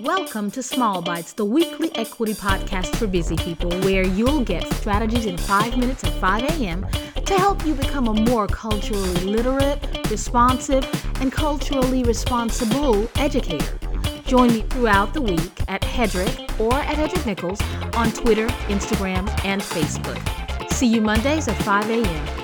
Welcome to Small Bites, the weekly equity podcast for busy people, where you'll get strategies in five minutes at 5 a.m. to help you become a more culturally literate, responsive, and culturally responsible educator. Join me throughout the week at Hedreich or at Hedreich Nichols on Twitter, Instagram, and Facebook. See you Mondays at 5 a.m.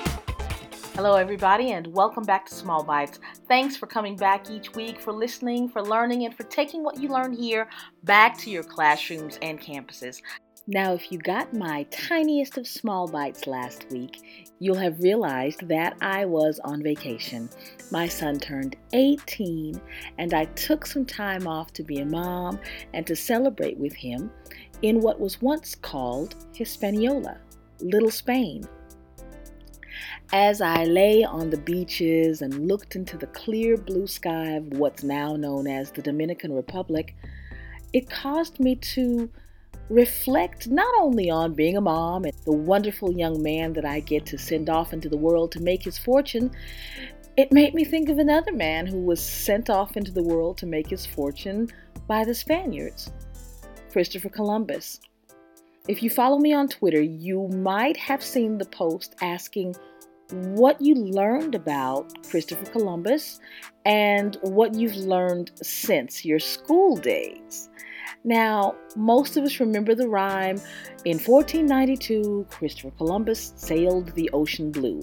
Hello, everybody, and welcome back to Small Bites. Thanks for coming back each week, for listening, for learning, and for taking what you learn here back to your classrooms and campuses. Now, if you got my tiniest of small bites last week, you'll have realized that I was on vacation. My son turned 18, and I took some time off to be a mom and to celebrate with him in what was once called Hispaniola, Little Spain. As I lay on the beaches and looked into the clear blue sky of what's now known as the Dominican Republic, it caused me to reflect not only on being a mom and the wonderful young man that I get to send off into the world to make his fortune, it made me think of another man who was sent off into the world to make his fortune by the Spaniards, Christopher Columbus. If you follow me on Twitter, you might have seen the post asking what you learned about Christopher Columbus and what you've learned since your school days. Now, most of us remember the rhyme In 1492, Christopher Columbus sailed the ocean blue.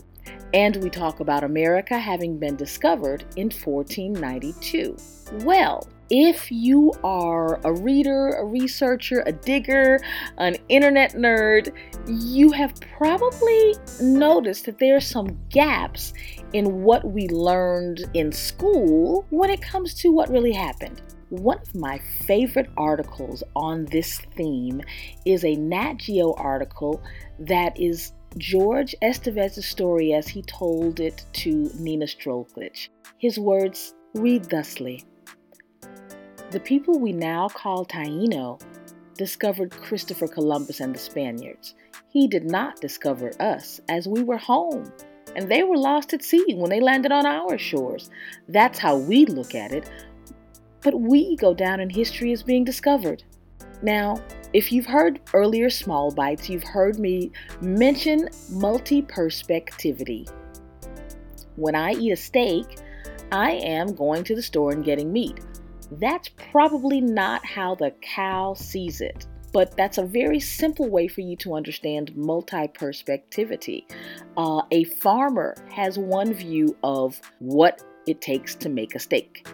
And we talk about America having been discovered in 1492. Well, if you are a reader, a researcher, a digger, an internet nerd, you have probably noticed that there are some gaps in what we learned in school when it comes to what really happened. One of my favorite articles on this theme is a Nat Geo article that is George Estevez's story as he told it to Nina Strochlic. His words read thusly. The people we now call Taino discovered Christopher Columbus and the Spaniards. He did not discover us, as we were home, and they were lost at sea when they landed on our shores. That's how we look at it, but we go down in history as being discovered. Now, if you've heard earlier small bites, you've heard me mention multi perspectivity. When I eat a steak, I am going to the store and getting meat. That's probably not how the cow sees it, but that's a very simple way for you to understand multi perspectivity. Uh, a farmer has one view of what it takes to make a steak.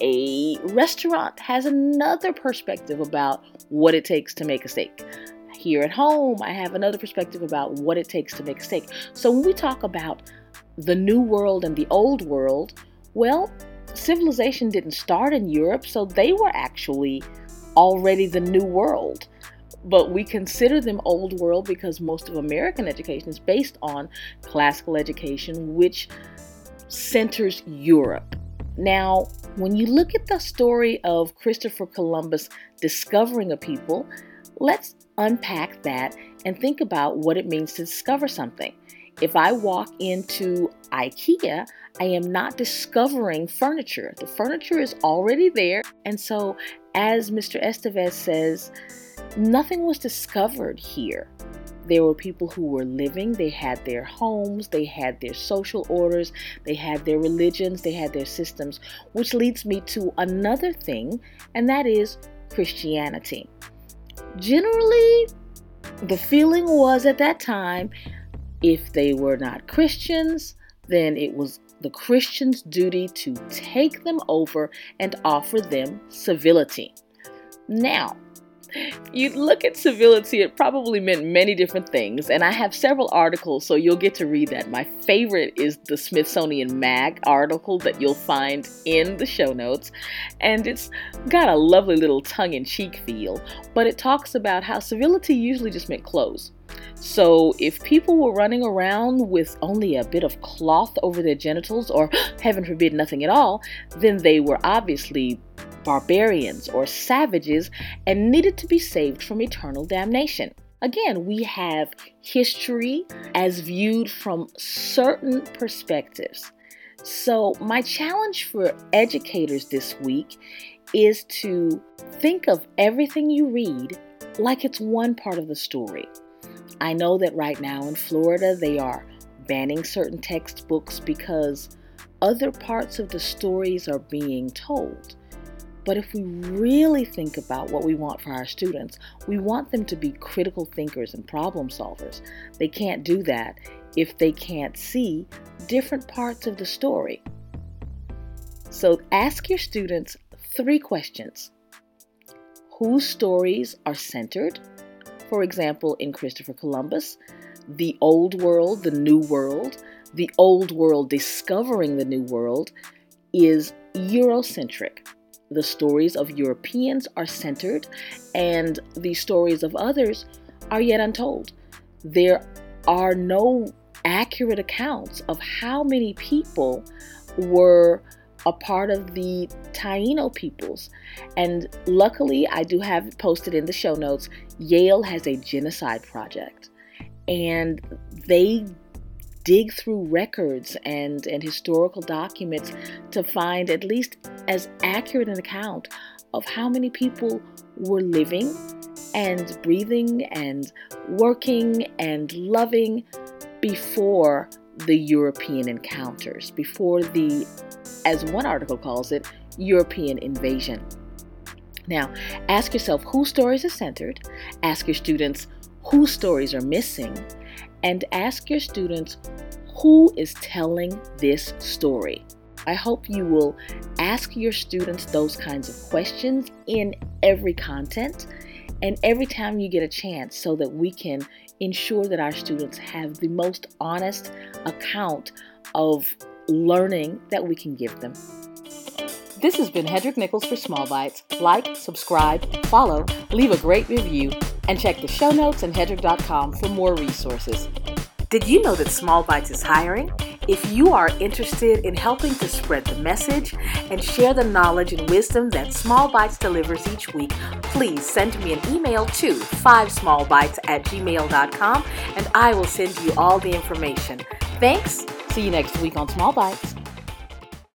A restaurant has another perspective about what it takes to make a steak. Here at home, I have another perspective about what it takes to make a steak. So when we talk about the new world and the old world, well, civilization didn't start in Europe, so they were actually already the new world. But we consider them old world because most of American education is based on classical education, which centers Europe. Now, when you look at the story of Christopher Columbus discovering a people, let's unpack that and think about what it means to discover something. If I walk into IKEA, I am not discovering furniture. The furniture is already there. And so, as Mr. Estevez says, nothing was discovered here. There were people who were living, they had their homes, they had their social orders, they had their religions, they had their systems, which leads me to another thing, and that is Christianity. Generally, the feeling was at that time if they were not Christians, then it was the Christian's duty to take them over and offer them civility. Now, you look at civility, it probably meant many different things, and I have several articles, so you'll get to read that. My favorite is the Smithsonian Mag article that you'll find in the show notes, and it's got a lovely little tongue in cheek feel, but it talks about how civility usually just meant clothes. So, if people were running around with only a bit of cloth over their genitals, or heaven forbid, nothing at all, then they were obviously barbarians or savages and needed to be saved from eternal damnation. Again, we have history as viewed from certain perspectives. So, my challenge for educators this week is to Think of everything you read like it's one part of the story. I know that right now in Florida they are banning certain textbooks because other parts of the stories are being told. But if we really think about what we want for our students, we want them to be critical thinkers and problem solvers. They can't do that if they can't see different parts of the story. So ask your students three questions Whose stories are centered? For example, in Christopher Columbus, the old world, the new world, the old world discovering the new world is Eurocentric. The stories of Europeans are centered, and the stories of others are yet untold. There are no accurate accounts of how many people were a part of the Taino peoples. And luckily, I do have posted in the show notes. Yale has a genocide project, and they dig through records and, and historical documents to find at least as accurate an account of how many people were living and breathing and working and loving before the European encounters, before the, as one article calls it, European invasion. Now, ask yourself whose stories are centered, ask your students whose stories are missing, and ask your students who is telling this story. I hope you will ask your students those kinds of questions in every content and every time you get a chance so that we can ensure that our students have the most honest account of learning that we can give them. This has been Hedreich Nichols for Small Bites. Like, subscribe, follow, leave a great review, and check the show notes and hedreich.com for more resources. Did you know that Small Bites is hiring? If you are interested in helping to spread the message and share the knowledge and wisdom that Small Bites delivers each week, please send me an email to 5smallbites at gmail.com and I will send you all the information. Thanks. See you next week on Small Bites.